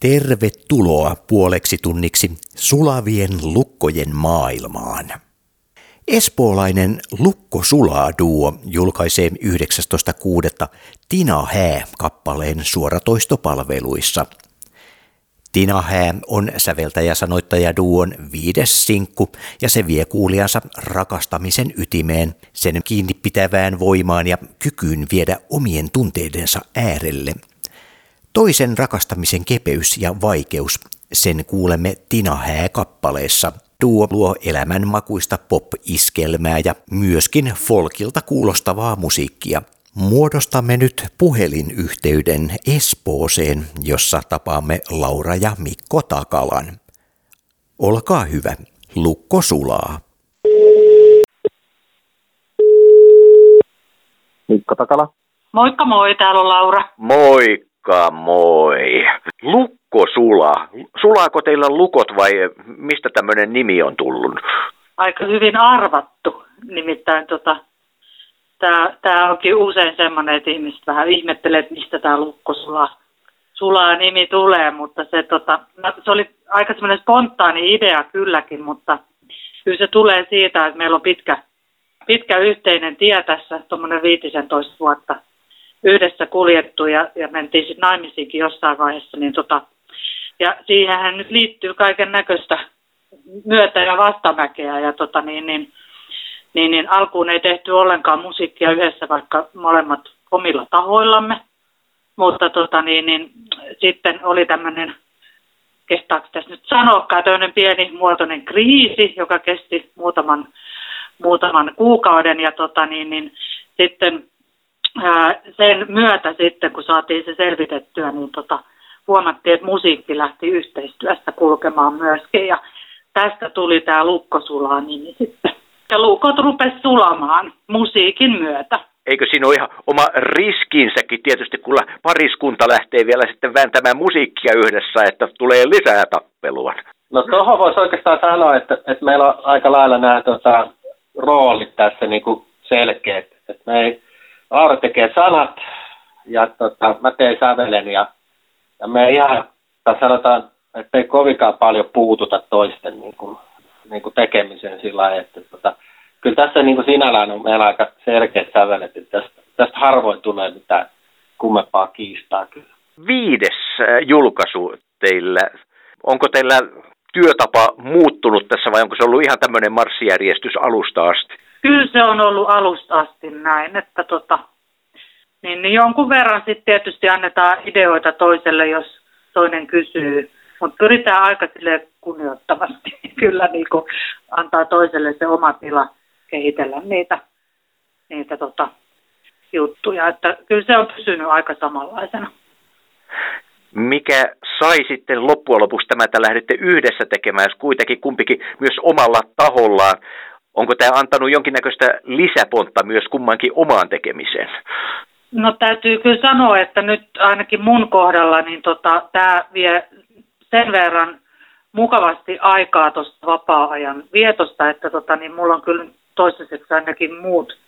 Tervetuloa puoleksi tunniksi sulavien lukkojen maailmaan. Espoolainen Lukko Sulaa duo julkaisee 19.6. Tina Hää kappaleen suoratoistopalveluissa. Tina Hää on säveltäjä-sanoittaja duon viides sinkku ja se vie kuulijansa rakastamisen ytimeen, sen kiinni pitävään voimaan ja kykyyn viedä omien tunteidensa äärelle – Toisen rakastamisen kepeys ja vaikeus, sen kuulemme Tina Hää-kappaleessa. Tuo luo elämänmakuista pop-iskelmää ja myöskin folkilta kuulostavaa musiikkia. Muodostamme nyt puhelinyhteyden Espooseen, jossa tapaamme Laura ja Mikko Takalan. Olkaa hyvä, lukko sulaa. Mikko Takala. Moikka moi, täällä on Laura. Moi, Moikka moi. Lukko Sula. Sulaako teillä lukot vai mistä tämmöinen nimi on tullut? Aika hyvin arvattu. Nimittäin tota, tämä, onkin usein semmoinen, että ihmiset vähän ihmettelee, että mistä tämä Lukko Sula, Sulaa nimi tulee, mutta se, tota, no, se oli aika semmoinen spontaani idea kylläkin, mutta kyllä se tulee siitä, että meillä on pitkä, pitkä yhteinen tie tässä, tuommoinen 15 vuotta – yhdessä kuljettu ja, ja mentiin sitten naimisiinkin jossain vaiheessa, niin tota, ja siihenhän nyt liittyy kaiken näköistä myötä- ja vastamäkeä ja tota niin, niin, niin, niin, alkuun ei tehty ollenkaan musiikkia yhdessä, vaikka molemmat omilla tahoillamme, mutta tota niin, niin, sitten oli tämmöinen, kestääkö tässä nyt sanoakaan, tämmöinen pieni muotoinen kriisi, joka kesti muutaman, muutaman kuukauden ja tota niin, niin, sitten sen myötä sitten, kun saatiin se selvitettyä, niin tota, huomattiin, että musiikki lähti yhteistyössä kulkemaan myöskin. Ja tästä tuli tämä Lukkosulaa nimi sitten. Ja lukot rupesi sulamaan musiikin myötä. Eikö siinä ole ihan oma riskinsäkin tietysti, kun pariskunta lähtee vielä sitten vääntämään musiikkia yhdessä, että tulee lisää tappelua? No tuohon voisi oikeastaan sanoa, että, että meillä on aika lailla nämä tota, roolit tässä niin kuin selkeät. Että me ei, Aaro tekee sanat ja tota, mä teen sävelen ja, ja me ihan, tai sanotaan, että ei kovinkaan paljon puututa toisten niin kuin, niin kuin tekemiseen sillä lailla, että tota, kyllä tässä niin kuin sinällään on meillä aika selkeät sävelet, että tästä, tästä harvoin tulee mitään kummempaa kiistaa kyllä. Viides äh, julkaisu teillä. Onko teillä työtapa muuttunut tässä vai onko se ollut ihan tämmöinen marssijärjestys alusta asti? Kyllä se on ollut alusta asti näin, että tota, niin, niin jonkun verran sitten tietysti annetaan ideoita toiselle, jos toinen kysyy. Mutta pyritään aika kunnioittavasti kyllä niin kuin antaa toiselle se oma tila kehitellä niitä, niitä tota, juttuja. Että kyllä se on pysynyt aika samanlaisena. Mikä sai sitten loppujen lopuksi tämä, että lähdette yhdessä tekemään, jos kuitenkin kumpikin myös omalla tahollaan Onko tämä antanut jonkinnäköistä lisäpontta myös kummankin omaan tekemiseen? No täytyy kyllä sanoa, että nyt ainakin mun kohdalla niin tota, tämä vie sen verran mukavasti aikaa tuosta vapaa-ajan vietosta, että tota, niin mulla on kyllä toistaiseksi ainakin muut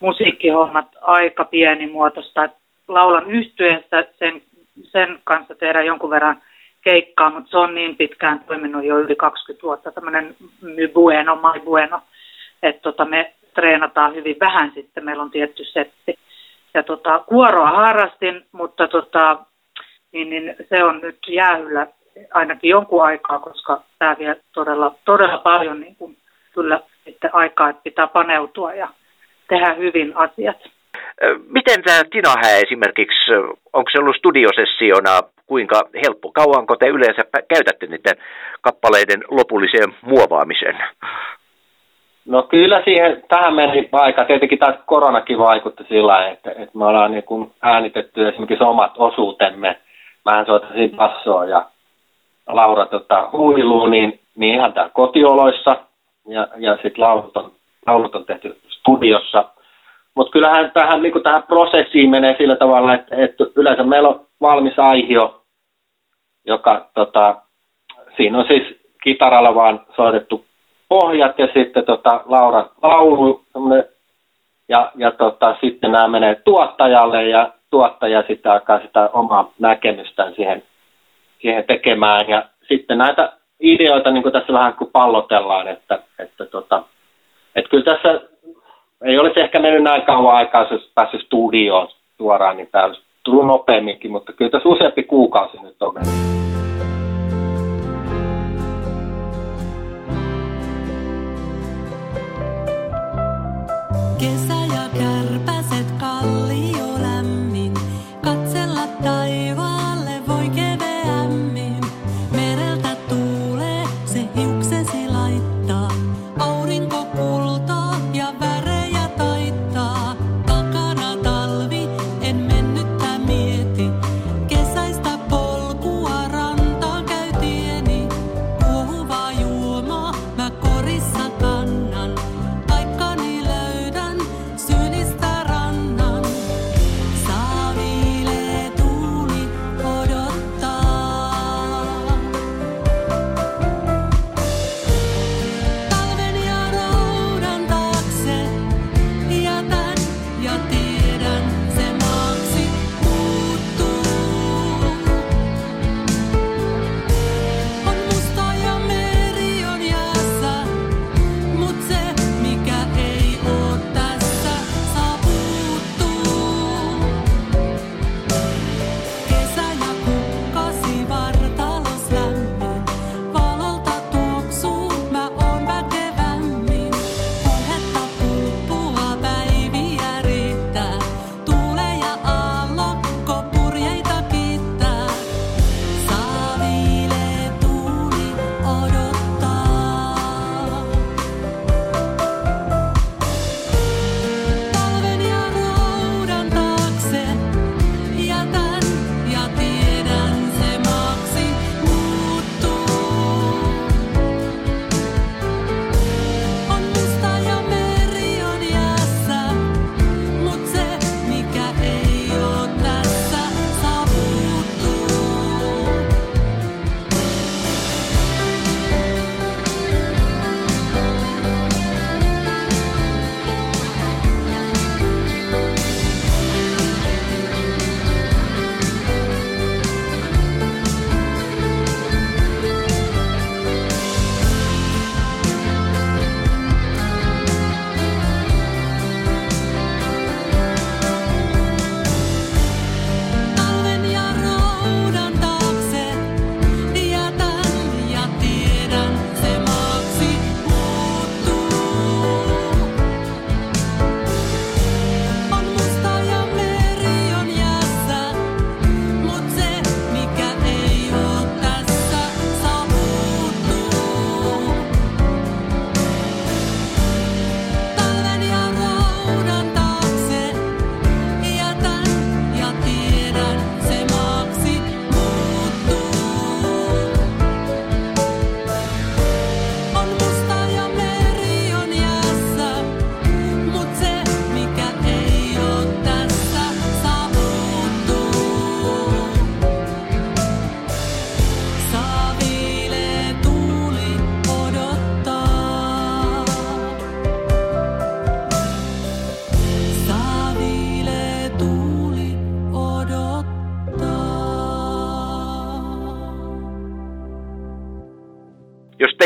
musiikkihommat aika pienimuotoista. Laulan yhtyessä sen, sen kanssa tehdään jonkun verran keikkaa, mutta se on niin pitkään toiminut jo yli 20 vuotta, tämmöinen my bueno, my bueno että tota, me treenataan hyvin vähän sitten, meillä on tietty setti. Ja tota, kuoroa harrastin, mutta tota, niin, niin se on nyt jäähyllä ainakin jonkun aikaa, koska tämä vie todella, todella paljon niin kuin, kyllä että aikaa, että pitää paneutua ja tehdä hyvin asiat. Miten tämä Tinahä esimerkiksi, onko se ollut studiosessiona kuinka helppo? Kauanko te yleensä käytätte niiden kappaleiden lopulliseen muovaamiseen? No kyllä siihen, tähän meni aika. Tietenkin tämä koronakin vaikutti sillä että, että me ollaan niin kuin äänitetty esimerkiksi omat osuutemme. Mähän soitasin passoa ja Laura tota, huiluun, niin, niin ihan täällä kotioloissa. Ja, ja sitten laulut laulut on tehty studiossa. Mutta kyllähän tähän, niin tähän prosessiin menee sillä tavalla, että, että yleensä meillä on valmis aihio, joka tota, siinä on siis kitaralla vaan soitettu pohjat ja sitten tota, Laura laulu ja, ja tota, sitten nämä menee tuottajalle ja tuottaja sitten alkaa sitä omaa näkemystään siihen siihen tekemään. Ja sitten näitä ideoita niin kuin tässä vähän kuin pallotellaan, että, että, tota, että kyllä tässä ei olisi ehkä mennyt näin kauan aikaa, jos päässyt studioon suoraan, niin tämä olisi tullut nopeamminkin, mutta kyllä tässä useampi kuukausi nyt on mennyt.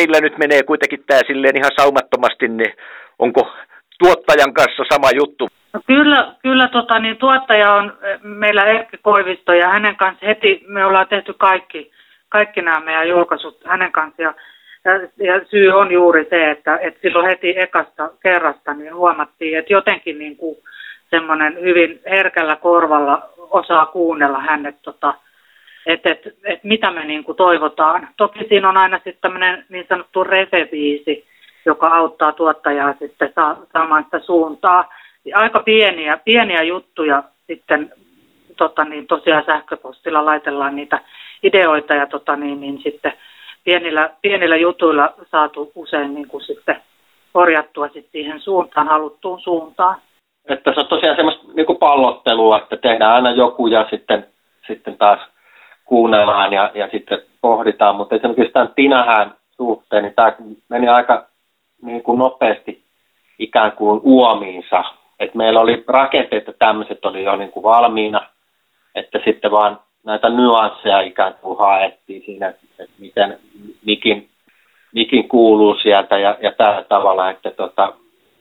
Teillä nyt menee kuitenkin tämä silleen ihan saumattomasti, niin onko tuottajan kanssa sama juttu? No kyllä, kyllä tota, niin tuottaja on eh, meillä Erkki Koivisto ja hänen kanssa heti me ollaan tehty kaikki, kaikki nämä meidän julkaisut hänen kanssa ja, ja, syy on juuri se, että, että silloin heti ekasta kerrasta niin huomattiin, että jotenkin niin kuin semmoinen hyvin herkällä korvalla osaa kuunnella hänet, tota, että et, et mitä me niin kuin toivotaan. Toki siinä on aina sitten tämmöinen niin sanottu refebiisi, joka auttaa tuottajaa sitten saa, saamaan sitä suuntaa. Ja aika pieniä, pieniä juttuja sitten tota niin, tosiaan sähköpostilla laitellaan niitä ideoita ja tota niin, niin sitten pienillä, pienillä jutuilla saatu usein niin kuin sitten korjattua sitten siihen suuntaan, haluttuun suuntaan. Että se on tosiaan semmoista niin kuin pallottelua, että tehdään aina joku ja sitten, sitten taas kuunnellaan ja, ja sitten pohditaan. Mutta esimerkiksi tämän Tinähän suhteen, niin tämä meni aika niin kuin nopeasti ikään kuin uomiinsa. Et meillä oli rakenteet ja tämmöiset oli jo niin kuin valmiina, että sitten vaan näitä nyansseja ikään kuin haettiin siinä, että, että miten mikin, mikin kuuluu sieltä ja, ja tällä tavalla, että, tota,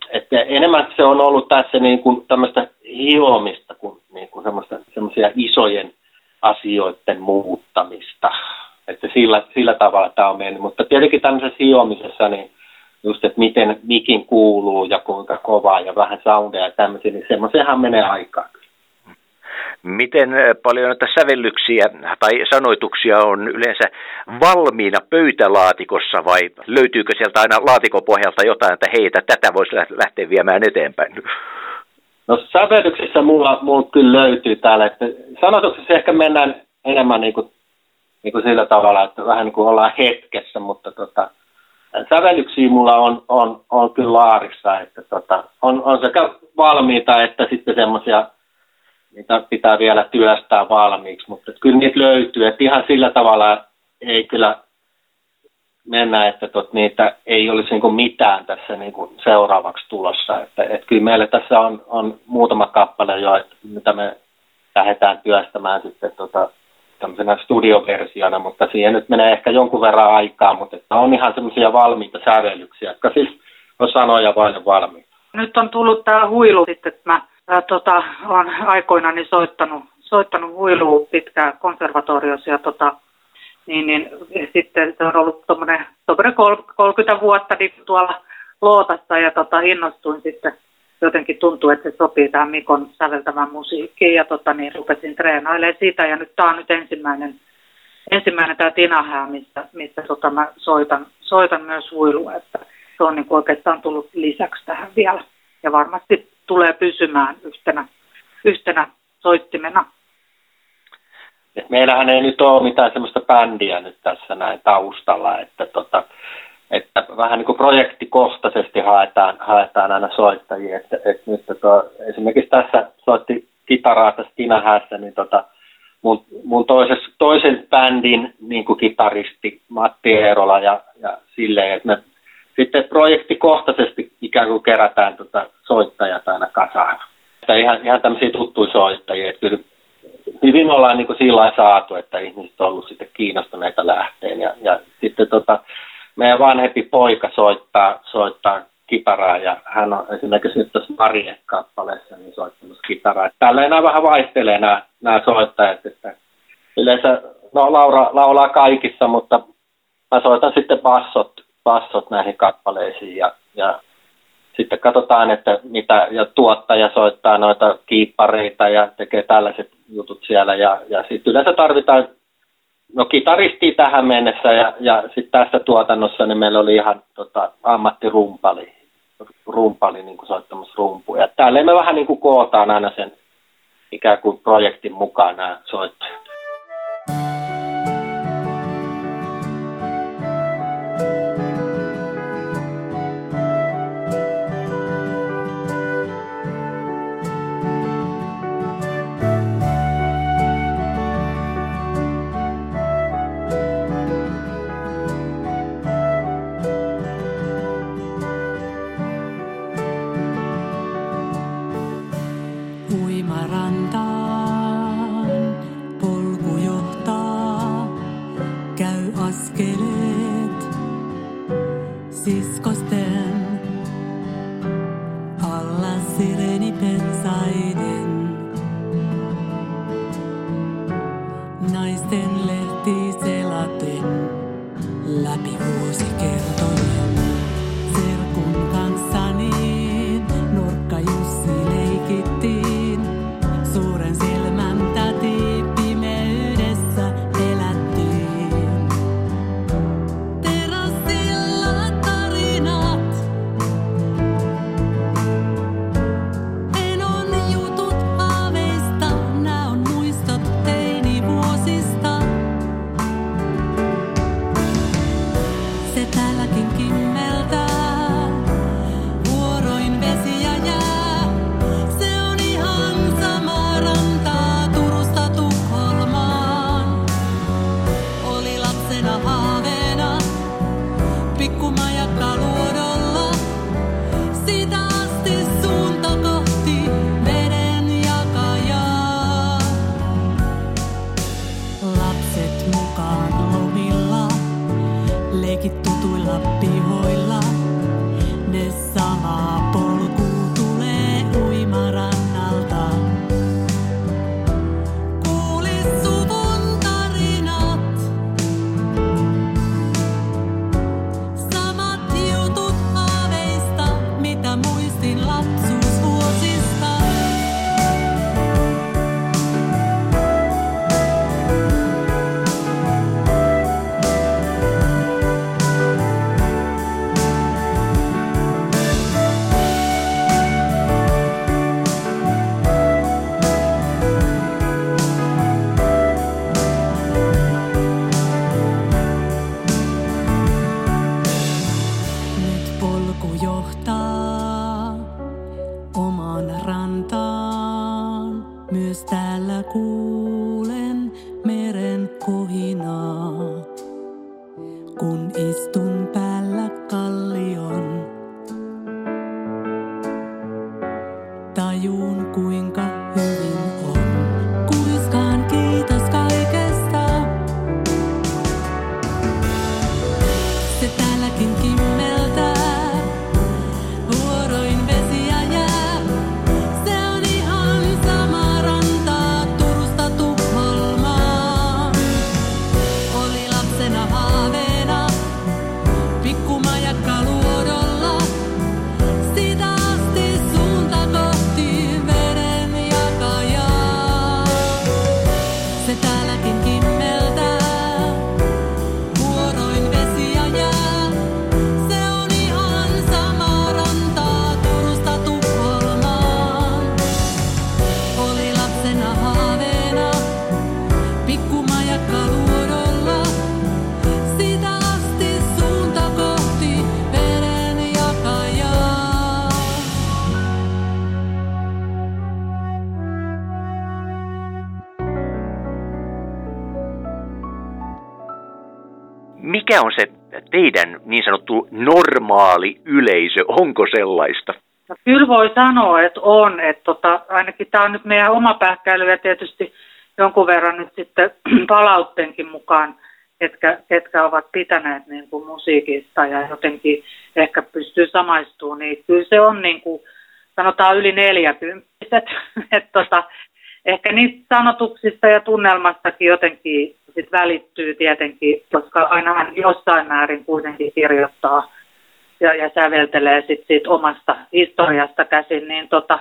että enemmän se on ollut tässä niin kuin tämmöistä hiomista kuin, niin kuin semmoisia isojen asioiden muuttamista. Että sillä, sillä tavalla tämä on mennyt. Mutta tietenkin tämmöisessä hiomisessa, niin just, että miten mikin kuuluu ja kuinka kovaa ja vähän soundia ja tämmöisiä, niin semmoisenhan menee aikaa. Miten paljon näitä sävellyksiä tai sanoituksia on yleensä valmiina pöytälaatikossa vai löytyykö sieltä aina laatikopohjalta jotain, että hei, että tätä voisi lähteä viemään eteenpäin? No sävellyksissä mulla, mulla kyllä löytyy täällä, että sanotuksessa ehkä mennään enemmän niin kuin, niin kuin sillä tavalla, että vähän niin kuin ollaan hetkessä, mutta tota, sävellyksiä mulla on, on, on kyllä laarissa, että tota, on, on sekä valmiita että sitten semmoisia, mitä pitää vielä työstää valmiiksi, mutta kyllä niitä löytyy, että ihan sillä tavalla ei kyllä mennä, että tot, niitä ei olisi niin mitään tässä niin kuin seuraavaksi tulossa. Että, että kyllä meillä tässä on, on muutama kappale jo, että, mitä me lähdetään työstämään sitten tota, tämmöisenä studioversiona, mutta siihen nyt menee ehkä jonkun verran aikaa, mutta että on ihan semmoisia valmiita sävellyksiä, jotka siis on sanoja vain valmiita. Nyt on tullut tämä huilu sitten, että mä ää, tota, olen aikoinani soittanut, soittanut huilua pitkään konservatoriossa ja tota, niin, niin sitten se on ollut tuommoinen 30 vuotta niin tuolla Lootassa ja tota, innostuin sitten. Jotenkin tuntuu, että se sopii tähän Mikon säveltämään musiikkiin ja tota, niin rupesin treenailemaan sitä. Ja nyt tämä on nyt ensimmäinen, ensimmäinen tämä Tinahää, missä, missä tota, mä soitan, soitan myös huilua, että se on niin oikeastaan tullut lisäksi tähän vielä. Ja varmasti tulee pysymään yhtenä, yhtenä soittimena. Et meillähän ei nyt ole mitään semmoista bändiä nyt tässä näin taustalla, että, tota, että vähän niin kuin projektikohtaisesti haetaan, haetaan aina soittajia. Että, että nyt tota, esimerkiksi tässä soitti kitaraa tässä Tinahässä, niin tota, mun, mun toises, toisen bändin niin kuin kitaristi Matti Eerola ja, ja silleen, että me sitten projektikohtaisesti ikään kuin kerätään tota soittajat aina kasaan. Että ihan, ihan tämmöisiä tuttuja soittajia, että kyllä hyvin ollaan niin kuin sillä saatu, että ihmiset on ollut sitten kiinnostuneita lähteen. Ja, ja sitten tota, meidän vanhempi poika soittaa, soittaa kitaraa ja hän on esimerkiksi nyt tuossa Marie-kappaleessa niin soittamassa kitaraa. Täällä enää vähän vaihtelee nämä, nämä soittajat, että yleensä no Laura laulaa kaikissa, mutta mä soitan sitten bassot, bassot näihin kappaleisiin ja, ja sitten katsotaan, että mitä, ja tuottaja soittaa noita kiippareita ja tekee tällaiset jutut siellä. Ja, ja sitten yleensä tarvitaan, no kitaristi tähän mennessä ja, ja sitten tässä tuotannossa niin meillä oli ihan tota, ammattirumpali, rumpali niin kuin soittamassa rumpuja. Täällä me vähän niin kuin kootaan aina sen ikään kuin projektin mukaan nämä soittajat. que tudo lá meren kohinaa. Kun istun Mikä on se teidän niin sanottu normaali yleisö? Onko sellaista? No, kyllä voi sanoa, että on. Että tota, ainakin tämä on nyt meidän oma pähkäily ja tietysti jonkun verran nyt sitten palautteenkin mukaan, ketkä, ketkä ovat pitäneet niin kuin musiikista ja jotenkin ehkä pystyy samaistumaan, niin kyllä se on niin kuin, sanotaan yli neljäkymppiset. että tota, ehkä niistä sanotuksista ja tunnelmastakin jotenkin sit välittyy tietenkin, koska ainahan jossain määrin kuitenkin kirjoittaa ja, ja säveltelee sit siitä omasta historiasta käsin, niin, tota,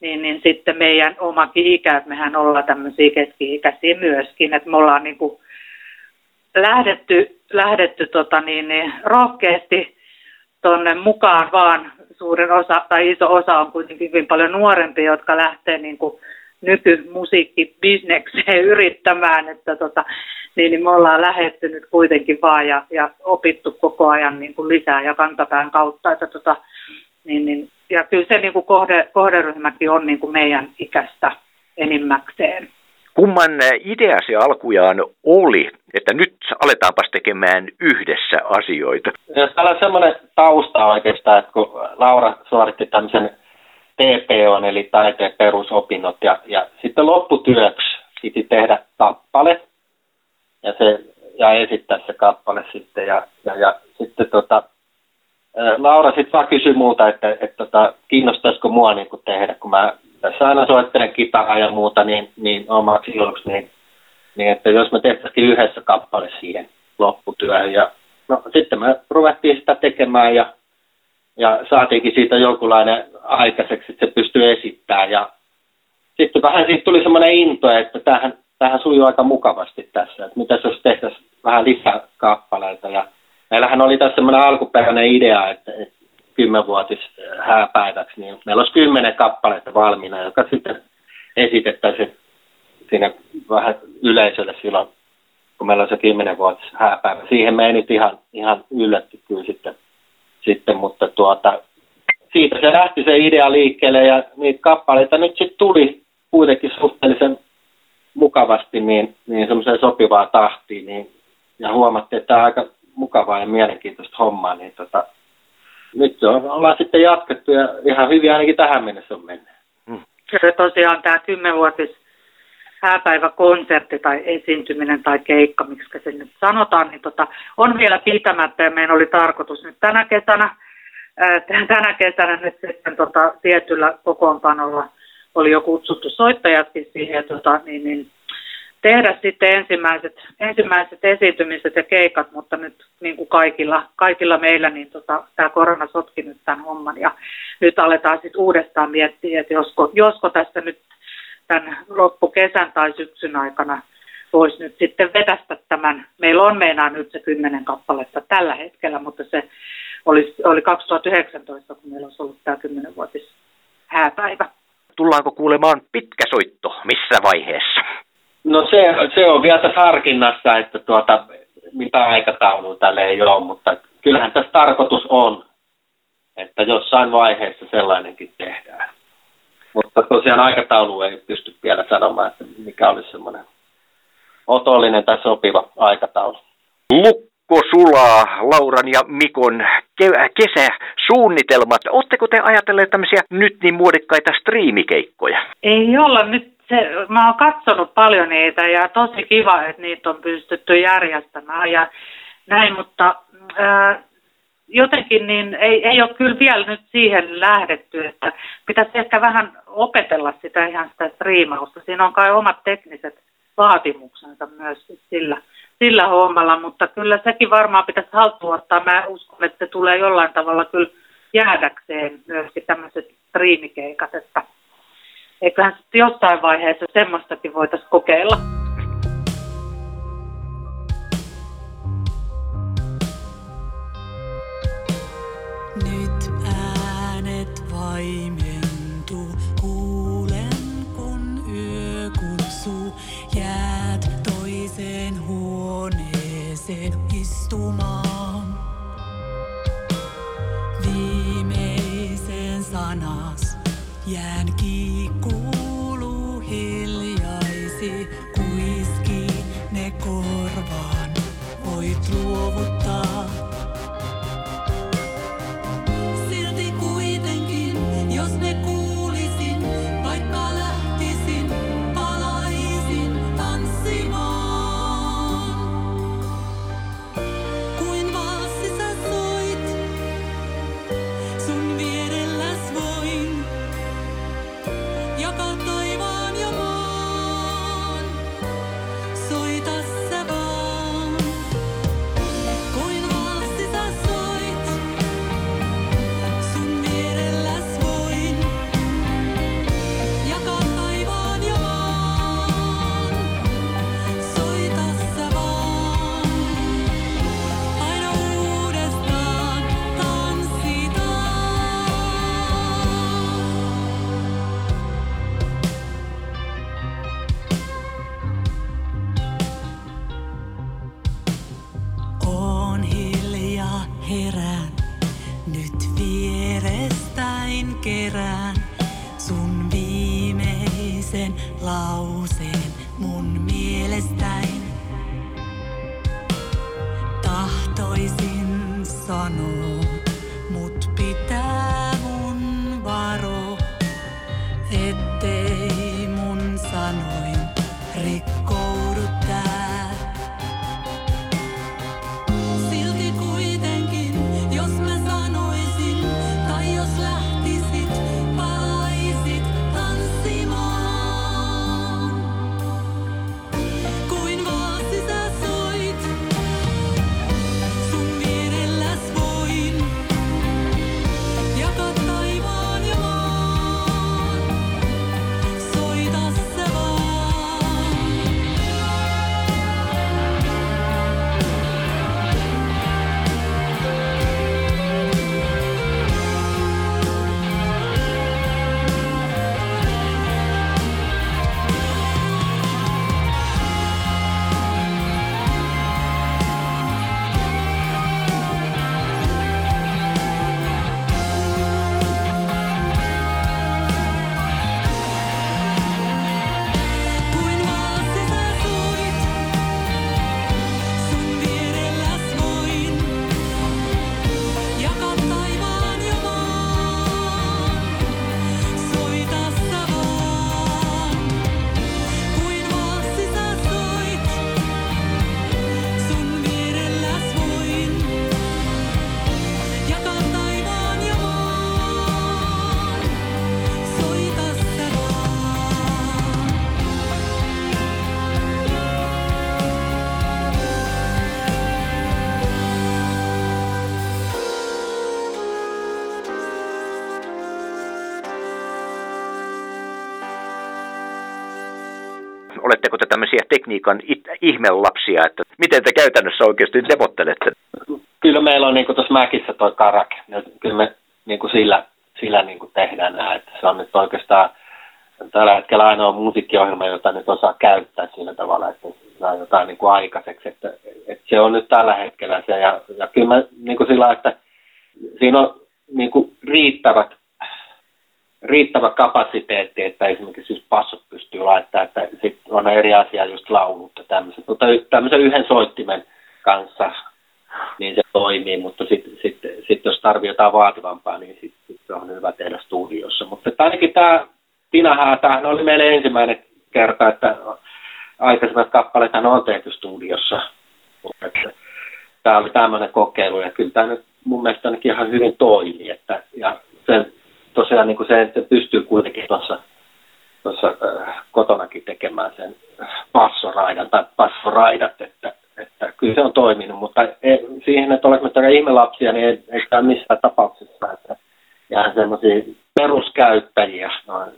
niin, niin sitten meidän omakin ikä, että mehän ollaan tämmöisiä keski-ikäisiä myöskin, että me ollaan niin kuin lähdetty, lähdetty tota niin, niin rohkeasti tuonne mukaan vaan suurin osa tai iso osa on kuitenkin hyvin paljon nuorempia, jotka lähtee niin kuin nykymusiikkibisnekseen yrittämään, että tota, niin, niin me ollaan lähetty nyt kuitenkin vaan ja, ja opittu koko ajan niin kuin lisää ja kantapään kautta, että tota, niin, niin, ja kyllä se niin kuin kohde, kohderyhmäkin on niin kuin meidän ikäistä enimmäkseen. Kumman ideasi alkujaan oli, että nyt aletaanpas tekemään yhdessä asioita? Jos täällä on semmoinen tausta oikeastaan, että kun Laura suoritti tämmöisen TPO, eli taiteen perusopinnot, ja, ja sitten lopputyöksi piti tehdä kappale, ja, se, ja esittää se kappale sitten, ja, ja, ja sitten tota, Laura sitten vaan kysyi muuta, että, että, että tota, kiinnostaisiko mua niin kuin tehdä, kun mä tässä aina soittelen kitaraa ja muuta niin, niin omaksi iloksi, niin, niin että jos me tehtäisiin yhdessä kappale siihen lopputyöhön. Ja no, sitten me ruvettiin sitä tekemään ja, ja saatiinkin siitä jonkunlainen aikaiseksi, että se pystyy esittämään. Ja sitten vähän siitä tuli semmoinen into, että tähän, tähän sujuu aika mukavasti tässä, että mitä jos tehtäisiin vähän lisää kappaleita. Ja meillähän oli tässä semmoinen alkuperäinen idea, että, että kymmenvuotis hääpäiväksi, niin meillä olisi kymmenen kappaletta valmiina, joka sitten esitettäisiin siinä vähän yleisölle silloin, kun meillä on se kymmenenvuotis hääpäivä. Siihen me ei nyt ihan, ihan yllätty kyllä sitten, sitten mutta tuota, siitä se lähti se idea liikkeelle ja niitä kappaleita nyt sitten tuli kuitenkin suhteellisen mukavasti niin, niin semmoiseen sopivaan tahtiin niin, ja huomattiin, että tämä on aika mukavaa ja mielenkiintoista hommaa, niin tota, nyt on, ollaan sitten jatkettu ja ihan hyvin ainakin tähän mennessä on mennyt. Se tosiaan tämä kymmenvuotis hääpäiväkonsertti tai esiintyminen tai keikka, miksi se nyt sanotaan, niin tota, on vielä pitämättä ja meidän oli tarkoitus nyt tänä kesänä, ää, tänä kesänä nyt sitten tota, tietyllä kokoonpanolla oli jo kutsuttu soittajatkin siihen, tota, niin, niin, tehdä sitten ensimmäiset, ensimmäiset esiintymiset ja keikat, mutta nyt niin kuin kaikilla, kaikilla meillä, niin tota, tämä korona sotki nyt tämän homman ja nyt aletaan sitten uudestaan miettiä, että josko, josko tässä nyt tämän loppukesän tai syksyn aikana voisi nyt sitten vetästä tämän. Meillä on meinaa nyt se kymmenen kappaletta tällä hetkellä, mutta se oli, oli 2019, kun meillä olisi ollut tämä kymmenenvuotis hääpäivä. Tullaanko kuulemaan pitkä soitto missä vaiheessa? No se, se on vielä tässä harkinnassa, että tuota, mitä aikataulua tälle ei ole, mutta kyllähän tässä tarkoitus on, että jossain vaiheessa sellainenkin tehdään. Mutta tosiaan aikataulu ei pysty vielä sanomaan, että mikä olisi semmoinen otollinen tai sopiva aikataulu. Lukko sulaa Lauran ja Mikon ke- kesäsuunnitelmat. Oletteko te ajatelleet tämmöisiä nyt niin muodikkaita striimikeikkoja? Ei olla nyt se, mä oon katsonut paljon niitä ja tosi kiva, että niitä on pystytty järjestämään ja näin, mutta ää, jotenkin niin ei, ei ole kyllä vielä nyt siihen lähdetty, että pitäisi ehkä vähän opetella sitä ihan sitä striimausta. Siinä on kai omat tekniset vaatimuksensa myös sillä, sillä hommalla, mutta kyllä sekin varmaan pitäisi haltuun ottaa. Mä uskon, että se tulee jollain tavalla kyllä jäädäkseen myöskin tämmöiset striimikeikat, että eiköhän sitten jossain vaiheessa semmoistakin voitaisiin kokeilla. Äänet vaimentu, kuulen kun yö kutsuu. Jäät toiseen huoneeseen istumaan. Viimeisen sanas jään kiikkuulu Romano. Oletteko te tämmöisiä tekniikan ihmelapsia, että miten te käytännössä oikeasti neuvottelette? Kyllä meillä on niin tuossa Mäkissä toi karake. Kyllä me niin kuin sillä, sillä niin kuin tehdään nämä. Että se on nyt oikeastaan tällä hetkellä ainoa musiikkiohjelma, jota nyt osaa käyttää sillä tavalla, että saa jotain niin kuin aikaiseksi. Että, että se on nyt tällä hetkellä se. Ja, ja kyllä mä niin kuin sillä, että siinä on niin kuin riittävät riittävä kapasiteetti, että esimerkiksi just passot pystyy laittamaan, että sit on eri asia just laulut ja tämmöiset. Mutta tämmöisen yhden soittimen kanssa niin se toimii, mutta sitten sit, sit, jos tarvii jotain vaativampaa, niin sitten sit se on hyvä tehdä studiossa. Mutta ainakin tämä Tinahaa, tämähän oli meille ensimmäinen kerta, että aikaisemmat kappaleet on tehty studiossa. Tämä oli tämmöinen kokeilu ja kyllä tämä nyt mun mielestä ainakin ihan hyvin toimii. Että, ja tosiaan niin kuin se, että pystyy kuitenkin tuossa tuossa äh, kotonakin tekemään sen passoraidan tai passoraidat, että, että kyllä se on toiminut, mutta ei, siihen, että olemme tätä ihmelapsia, niin ei, ei tämä missään tapauksessa, että jää semmoisia peruskäyttäjiä noin,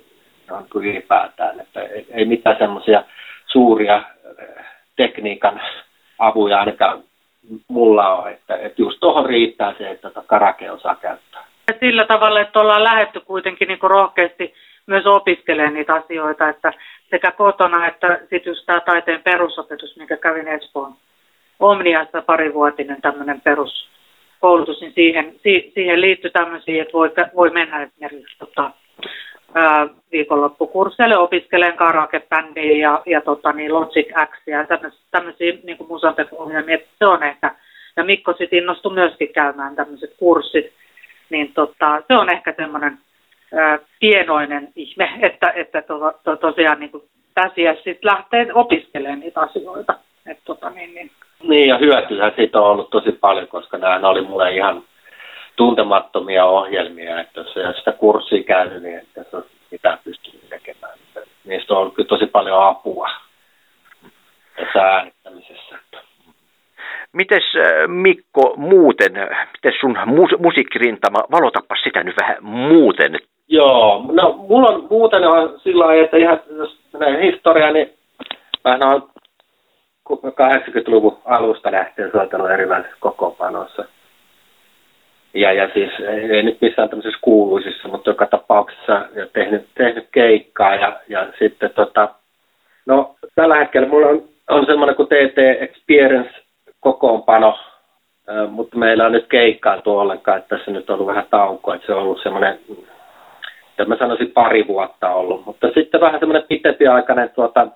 noin ylipäätään, että ei, ei mitään semmoisia suuria äh, tekniikan avuja ainakaan mulla on, että, että just tuohon riittää se, että tota karake osaa käyttää sillä tavalla, että ollaan lähetty kuitenkin niin kuin rohkeasti myös opiskelemaan niitä asioita, että sekä kotona että sitten just tämä taiteen perusopetus, mikä kävin Espoon Omniassa parivuotinen tämmöinen peruskoulutus, niin siihen, siihen liittyy tämmöisiä, että voi, voi mennä esimerkiksi tota, ää, viikonloppukursseille opiskelen karaoke-bändiä ja, ja tota, niin Logic X ja tämmöisiä, niin musantekohjelmia, se on ehkä. Ja Mikko sitten innostui myöskin käymään tämmöiset kurssit, niin tota, se on ehkä semmoinen pienoinen ihme, että, että to, to, tosiaan niin tässä sitten lähtee opiskelemaan niitä asioita. Et, tota, niin, niin. niin, ja hyötyä siitä on ollut tosi paljon, koska nämä oli mulle ihan tuntemattomia ohjelmia, että jos ei sitä kurssia käynyt, niin että se mitään pystynyt tekemään. Niistä on ollut kyllä tosi paljon apua tässä äänittämisessä. Mites äh, Mikko muuten, miten sun mus- musiikkirintama, valotapa sitä nyt vähän muuten? Joo, no mulla on muuten on sillä lailla, että ihan jos menee historiaa, niin mä oon 80-luvun alusta lähtien soittanut erilaisissa kokoonpanoissa. Ja, ja siis ei, ei nyt missään tämmöisissä kuuluisissa, mutta joka tapauksessa tehnyt, tehnyt keikkaa ja, ja sitten tota, no tällä hetkellä mulla on, on semmoinen kuin TT Experience kokoonpano, mutta meillä on nyt keikkailtu ollenkaan, että tässä nyt on ollut vähän taukoa, että se on ollut semmoinen, mä sanoisin pari vuotta ollut, mutta sitten vähän semmoinen pitempiaikainen tuota,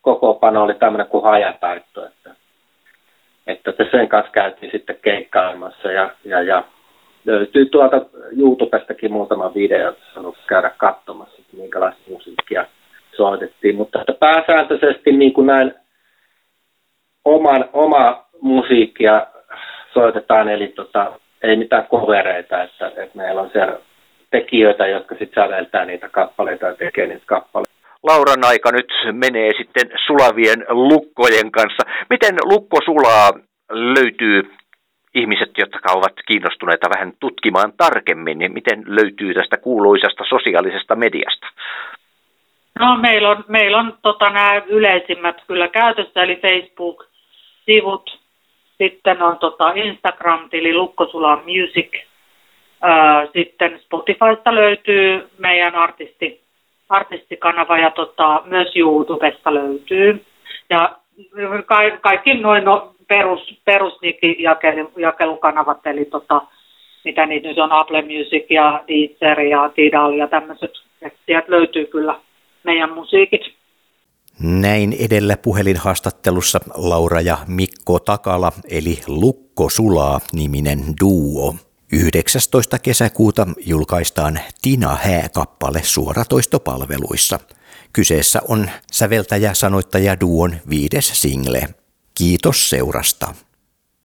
kokoonpano oli tämmöinen kuin hajataitto, että, että sen kanssa käytiin sitten keikkailemassa ja, ja, ja löytyy tuolta YouTubestakin muutama video, että on käydä katsomassa, että minkälaista musiikkia soitettiin, mutta että pääsääntöisesti niin kuin näin oman, oma musiikkia soitetaan, eli tota, ei mitään kovereita, että, että meillä on siellä tekijöitä, jotka sitten säveltää niitä kappaleita ja tekee niitä kappaleita. Lauran aika nyt menee sitten sulavien lukkojen kanssa. Miten lukko sulaa löytyy ihmiset, jotka ovat kiinnostuneita vähän tutkimaan tarkemmin, niin miten löytyy tästä kuuluisasta sosiaalisesta mediasta? No meillä on, meillä on tota, nämä yleisimmät kyllä käytössä, eli Facebook-sivut, sitten on tota Instagram-tili Lukkosula Music. sitten Spotifysta löytyy meidän artisti, artistikanava ja tota, myös YouTubesta löytyy. Ja ka- kaikki noin no, perus, perusjakelukanavat, eli tota, mitä niitä nyt on, Apple Music ja Deezer ja Tidal ja tämmöiset. Sieltä löytyy kyllä meidän musiikit. Näin edellä puhelinhaastattelussa Laura ja Mikko Takala eli Lukko Sulaa niminen duo. 19. kesäkuuta julkaistaan Tina Hää-kappale suoratoistopalveluissa. Kyseessä on säveltäjä-sanoittaja duon viides single. Kiitos seurasta.